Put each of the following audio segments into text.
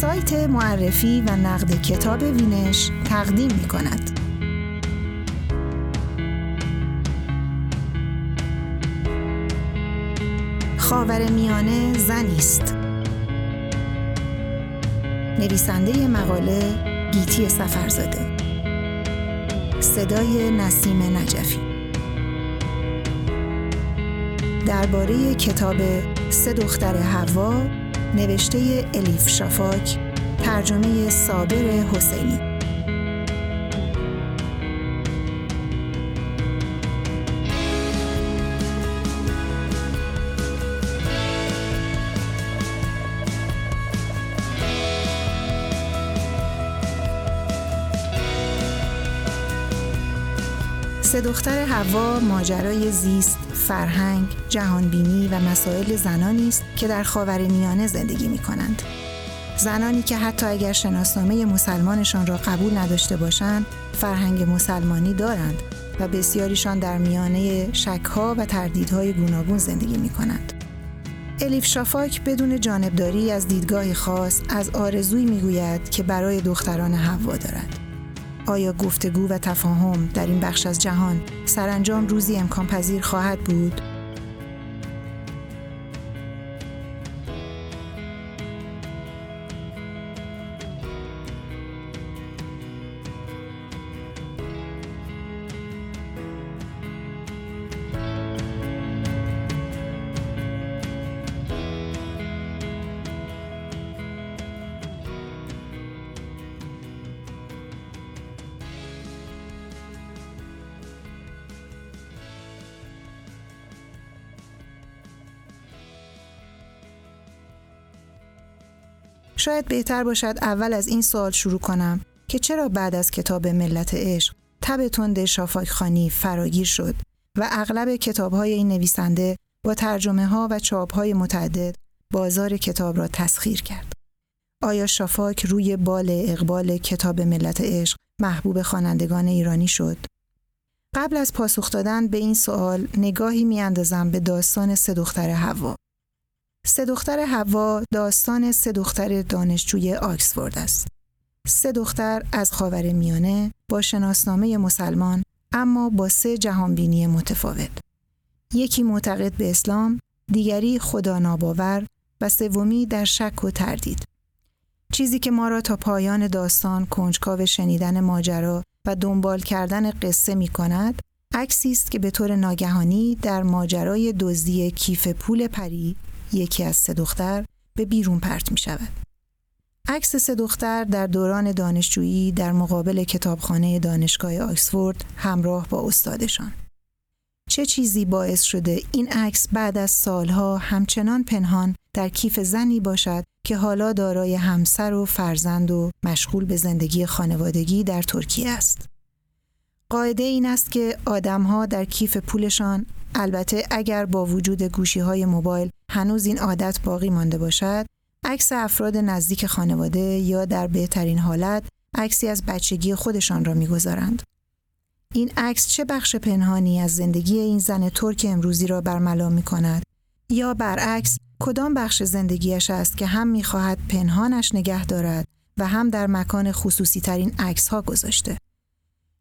سایت معرفی و نقد کتاب وینش تقدیم می کند. خاور میانه زنی است. نویسنده مقاله گیتی سفرزاده صدای نسیم نجفی درباره کتاب سه دختر هوا نوشته الیف شافاک ترجمه صابر حسینی. سه دختر هوا ماجرای زیست، فرهنگ، جهانبینی و مسائل زنانی است که در خاور میانه زندگی می کنند. زنانی که حتی اگر شناسنامه مسلمانشان را قبول نداشته باشند، فرهنگ مسلمانی دارند و بسیاریشان در میانه شکها و تردیدهای گوناگون زندگی می کنند. الیف شافاک بدون جانبداری از دیدگاه خاص از آرزوی می‌گوید که برای دختران هوا دارد. آیا گفتگو و تفاهم در این بخش از جهان سرانجام روزی امکان پذیر خواهد بود؟ شاید بهتر باشد اول از این سوال شروع کنم که چرا بعد از کتاب ملت عشق تب تند شافاک خانی فراگیر شد و اغلب کتاب های این نویسنده با ترجمه ها و چاپ های متعدد بازار کتاب را تسخیر کرد. آیا شافاک روی بال اقبال کتاب ملت عشق محبوب خوانندگان ایرانی شد؟ قبل از پاسخ دادن به این سوال نگاهی میاندازم به داستان سه دختر هوا. سه دختر هوا داستان سه دختر دانشجوی آکسفورد است. سه دختر از خاور میانه با شناسنامه مسلمان اما با سه جهانبینی متفاوت. یکی معتقد به اسلام، دیگری خدا ناباور و سومی در شک و تردید. چیزی که ما را تا پایان داستان کنجکاو شنیدن ماجرا و دنبال کردن قصه می کند، عکسی است که به طور ناگهانی در ماجرای دزدی کیف پول پری یکی از سه دختر به بیرون پرت می شود. عکس سه دختر در دوران دانشجویی در مقابل کتابخانه دانشگاه آکسفورد همراه با استادشان. چه چیزی باعث شده این عکس بعد از سالها همچنان پنهان در کیف زنی باشد که حالا دارای همسر و فرزند و مشغول به زندگی خانوادگی در ترکیه است. قاعده این است که آدمها در کیف پولشان البته اگر با وجود گوشی های موبایل هنوز این عادت باقی مانده باشد عکس افراد نزدیک خانواده یا در بهترین حالت عکسی از بچگی خودشان را می‌گذارند. این عکس چه بخش پنهانی از زندگی این زن ترک امروزی را برملا می کند یا برعکس کدام بخش زندگیش است که هم می‌خواهد پنهانش نگه دارد و هم در مکان خصوصی ترین عکس ها گذاشته؟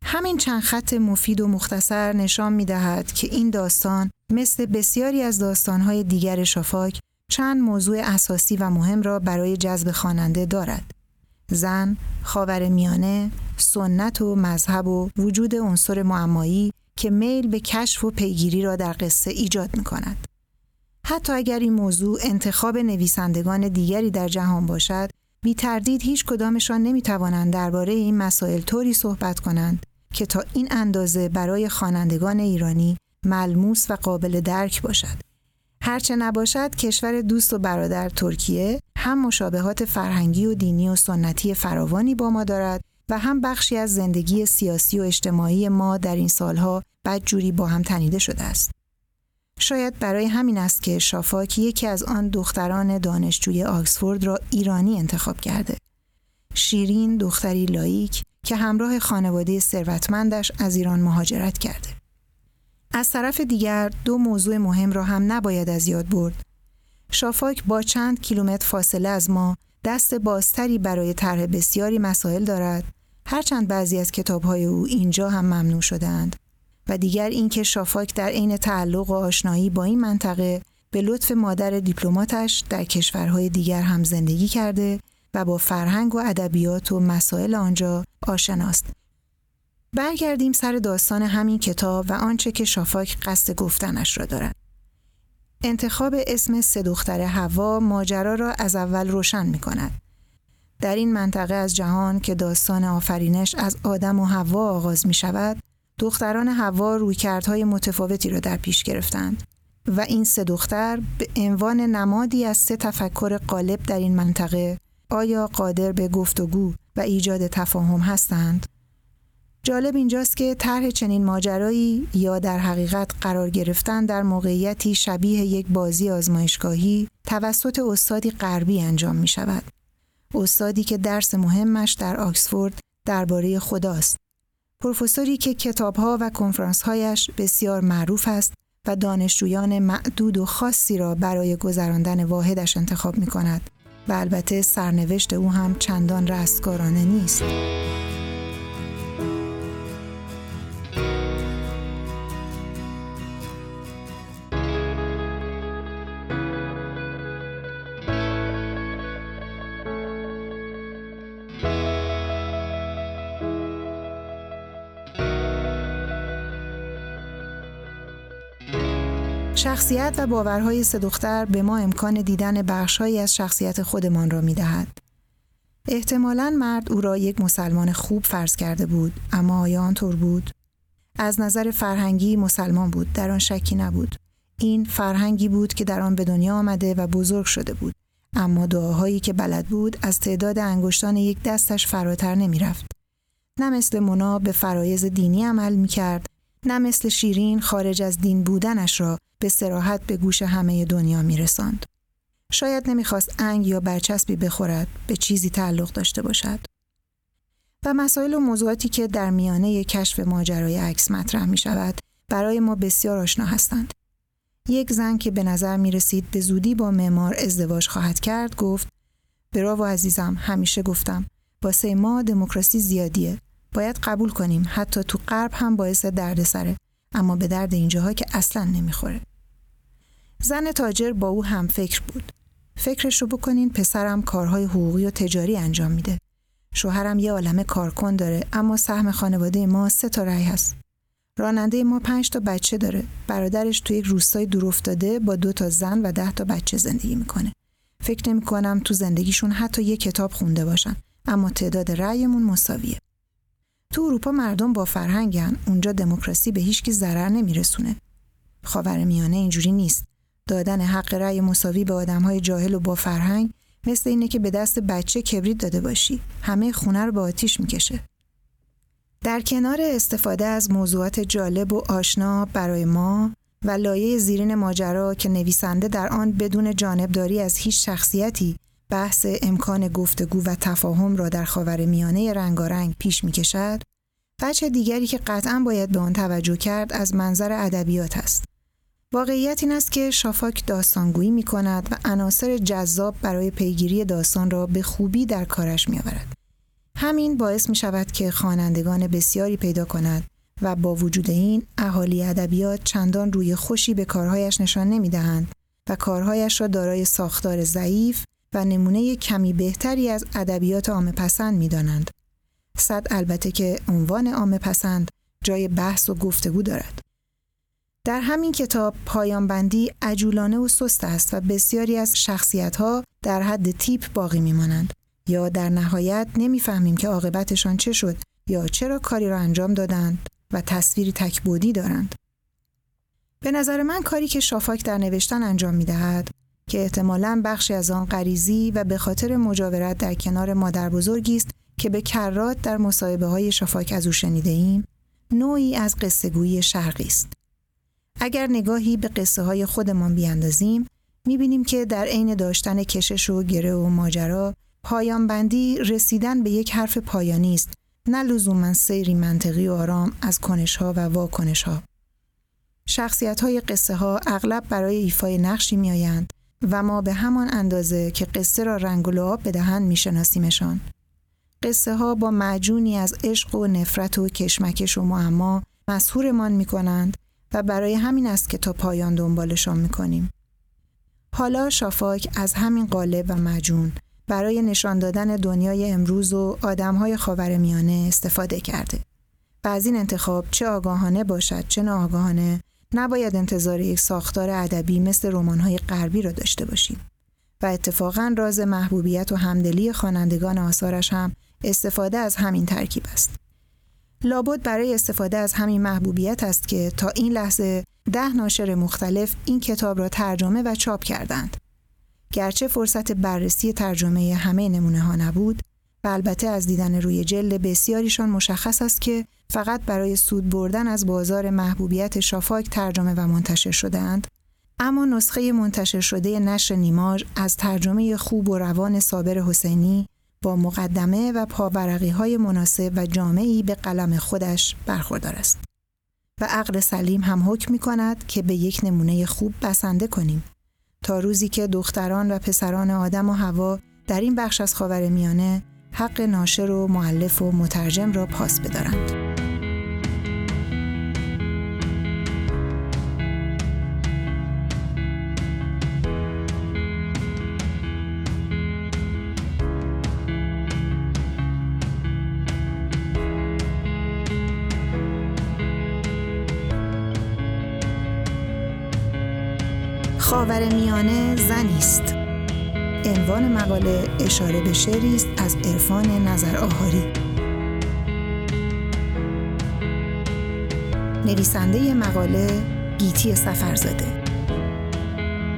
همین چند خط مفید و مختصر نشان می دهد که این داستان مثل بسیاری از داستانهای دیگر شافاک چند موضوع اساسی و مهم را برای جذب خواننده دارد. زن، خاور میانه، سنت و مذهب و وجود عنصر معمایی که میل به کشف و پیگیری را در قصه ایجاد می کند. حتی اگر این موضوع انتخاب نویسندگان دیگری در جهان باشد، بی تردید هیچ کدامشان نمی توانند درباره این مسائل طوری صحبت کنند که تا این اندازه برای خوانندگان ایرانی ملموس و قابل درک باشد. هرچه نباشد کشور دوست و برادر ترکیه هم مشابهات فرهنگی و دینی و سنتی فراوانی با ما دارد و هم بخشی از زندگی سیاسی و اجتماعی ما در این سالها بدجوری با هم تنیده شده است. شاید برای همین است که شافاک یکی از آن دختران دانشجوی آکسفورد را ایرانی انتخاب کرده. شیرین دختری لایک که همراه خانواده ثروتمندش از ایران مهاجرت کرده. از طرف دیگر دو موضوع مهم را هم نباید از یاد برد. شافاک با چند کیلومتر فاصله از ما دست بازتری برای طرح بسیاری مسائل دارد هرچند بعضی از کتابهای او اینجا هم ممنوع شدهاند و دیگر اینکه شافاک در عین تعلق و آشنایی با این منطقه به لطف مادر دیپلماتش در کشورهای دیگر هم زندگی کرده و با فرهنگ و ادبیات و مسائل آنجا آشناست. برگردیم سر داستان همین کتاب و آنچه که شافاک قصد گفتنش را دارد. انتخاب اسم سه دختر هوا ماجرا را از اول روشن می کند. در این منطقه از جهان که داستان آفرینش از آدم و هوا آغاز می شود، دختران هوا رویکردهای متفاوتی را در پیش گرفتند و این سه دختر به عنوان نمادی از سه تفکر غالب در این منطقه آیا قادر به گفتگو و ایجاد تفاهم هستند؟ جالب اینجاست که طرح چنین ماجرایی یا در حقیقت قرار گرفتن در موقعیتی شبیه یک بازی آزمایشگاهی توسط استادی غربی انجام می شود. استادی که درس مهمش در آکسفورد درباره خداست. پروفسوری که کتابها و کنفرانسهایش بسیار معروف است و دانشجویان معدود و خاصی را برای گذراندن واحدش انتخاب می کند و البته سرنوشت او هم چندان رستگارانه نیست. شخصیت و باورهای سه دختر به ما امکان دیدن بخشهایی از شخصیت خودمان را می دهد. احتمالا مرد او را یک مسلمان خوب فرض کرده بود اما آیا آنطور بود؟ از نظر فرهنگی مسلمان بود در آن شکی نبود این فرهنگی بود که در آن به دنیا آمده و بزرگ شده بود اما دعاهایی که بلد بود از تعداد انگشتان یک دستش فراتر نمی رفت. نه مثل منا به فرایز دینی عمل می کرد نه مثل شیرین خارج از دین بودنش را به سراحت به گوش همه دنیا می رساند. شاید نمی‌خواست انگ یا برچسبی بخورد به چیزی تعلق داشته باشد. و مسائل و موضوعاتی که در میانه کشف ماجرای عکس مطرح می شود برای ما بسیار آشنا هستند. یک زن که به نظر می رسید به زودی با معمار ازدواج خواهد کرد گفت براو عزیزم همیشه گفتم واسه ما دموکراسی زیادیه باید قبول کنیم. حتی تو غرب هم باعث دردسره اما به درد اینجاها که اصلا نمی‌خوره. زن تاجر با او هم فکر بود. فکرش رو بکنین پسرم کارهای حقوقی و تجاری انجام میده. شوهرم یه عالمه کارکن داره اما سهم خانواده ما سه تا رأی هست. راننده ما پنج تا بچه داره. برادرش تو یک روستای دور افتاده با دو تا زن و ده تا بچه زندگی می‌کنه. فکر نمی کنم تو زندگیشون حتی یه کتاب خونده باشن. اما تعداد رأیمون مساویه. تو اروپا مردم با فرهنگن اونجا دموکراسی به هیچکی ضرر نمیرسونه. خاور میانه اینجوری نیست. دادن حق رأی مساوی به آدمهای جاهل و با فرهنگ مثل اینه که به دست بچه کبریت داده باشی. همه خونه رو با آتیش می‌کشه. در کنار استفاده از موضوعات جالب و آشنا برای ما و لایه زیرین ماجرا که نویسنده در آن بدون جانبداری از هیچ شخصیتی بحث امکان گفتگو و تفاهم را در خاور میانه رنگارنگ پیش می کشد، بچه دیگری که قطعا باید به آن توجه کرد از منظر ادبیات است. واقعیت این است که شافاک داستانگویی می کند و عناصر جذاب برای پیگیری داستان را به خوبی در کارش می آورد. همین باعث می شود که خوانندگان بسیاری پیدا کند و با وجود این اهالی ادبیات چندان روی خوشی به کارهایش نشان نمی دهند و کارهایش را دارای ساختار ضعیف و نمونه کمی بهتری از ادبیات عامه پسند می. صد البته که عنوان عامه پسند جای بحث و گفتگو دارد. در همین کتاب پایان بندی عجولانه و سست است و بسیاری از شخصیت ها در حد تیپ باقی میمانند یا در نهایت نمی‌فهمیم که عاقبتشان چه شد یا چرا کاری را انجام دادند و تصویری تکبودی دارند. به نظر من کاری که شافاک در نوشتن انجام می دهد که احتمالا بخشی از آن غریزی و به خاطر مجاورت در کنار مادر بزرگی است که به کرات در مصاحبه های شفاک از او شنیده ایم نوعی از قصه گویی شرقی است. اگر نگاهی به قصه های خودمان بیاندازیم می‌بینیم که در عین داشتن کشش و گره و ماجرا پایان بندی رسیدن به یک حرف پایانی است نه لزوما سیری منطقی و آرام از کنش ها و واکنش ها شخصیت های قصه ها اغلب برای ایفای نقشی میآیند و ما به همان اندازه که قصه را رنگ و لعاب بدهند میشناسیمشان. قصه ها با معجونی از عشق و نفرت و کشمکش و معما مسهورمان می کنند و برای همین است که تا پایان دنبالشان می کنیم. حالا شافاک از همین قالب و مجون برای نشان دادن دنیای امروز و آدمهای خاورمیانه استفاده کرده. و از این انتخاب چه آگاهانه باشد چه ناآگاهانه نباید انتظار یک ساختار ادبی مثل رمان‌های غربی را داشته باشیم. و اتفاقا راز محبوبیت و همدلی خوانندگان آثارش هم استفاده از همین ترکیب است. لابد برای استفاده از همین محبوبیت است که تا این لحظه ده ناشر مختلف این کتاب را ترجمه و چاپ کردند. گرچه فرصت بررسی ترجمه همه نمونه ها نبود و البته از دیدن روی جلد بسیاریشان مشخص است که فقط برای سود بردن از بازار محبوبیت شافاک ترجمه و منتشر شدهاند اما نسخه منتشر شده نشر نیماژ از ترجمه خوب و روان صابر حسینی با مقدمه و پاورقی های مناسب و جامعی به قلم خودش برخوردار است. و عقل سلیم هم حکم می کند که به یک نمونه خوب بسنده کنیم تا روزی که دختران و پسران آدم و هوا در این بخش از خاور میانه حق ناشر و معلف و مترجم را پاس بدارند. خاور میانه زنی است. عنوان مقاله اشاره به شعری است از عرفان نظر آهاری. نویسنده مقاله گیتی سفرزاده.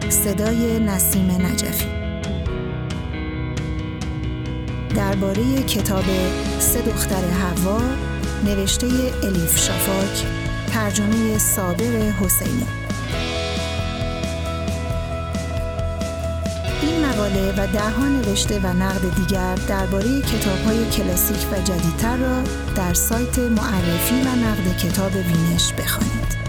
صدای نسیم نجفی. درباره کتاب سه دختر هوا نوشته الیف شافاک ترجمه صابر حسینی. مقاله و دهها نوشته و نقد دیگر درباره کتاب‌های کلاسیک و جدیدتر را در سایت معرفی و نقد کتاب وینش بخوانید.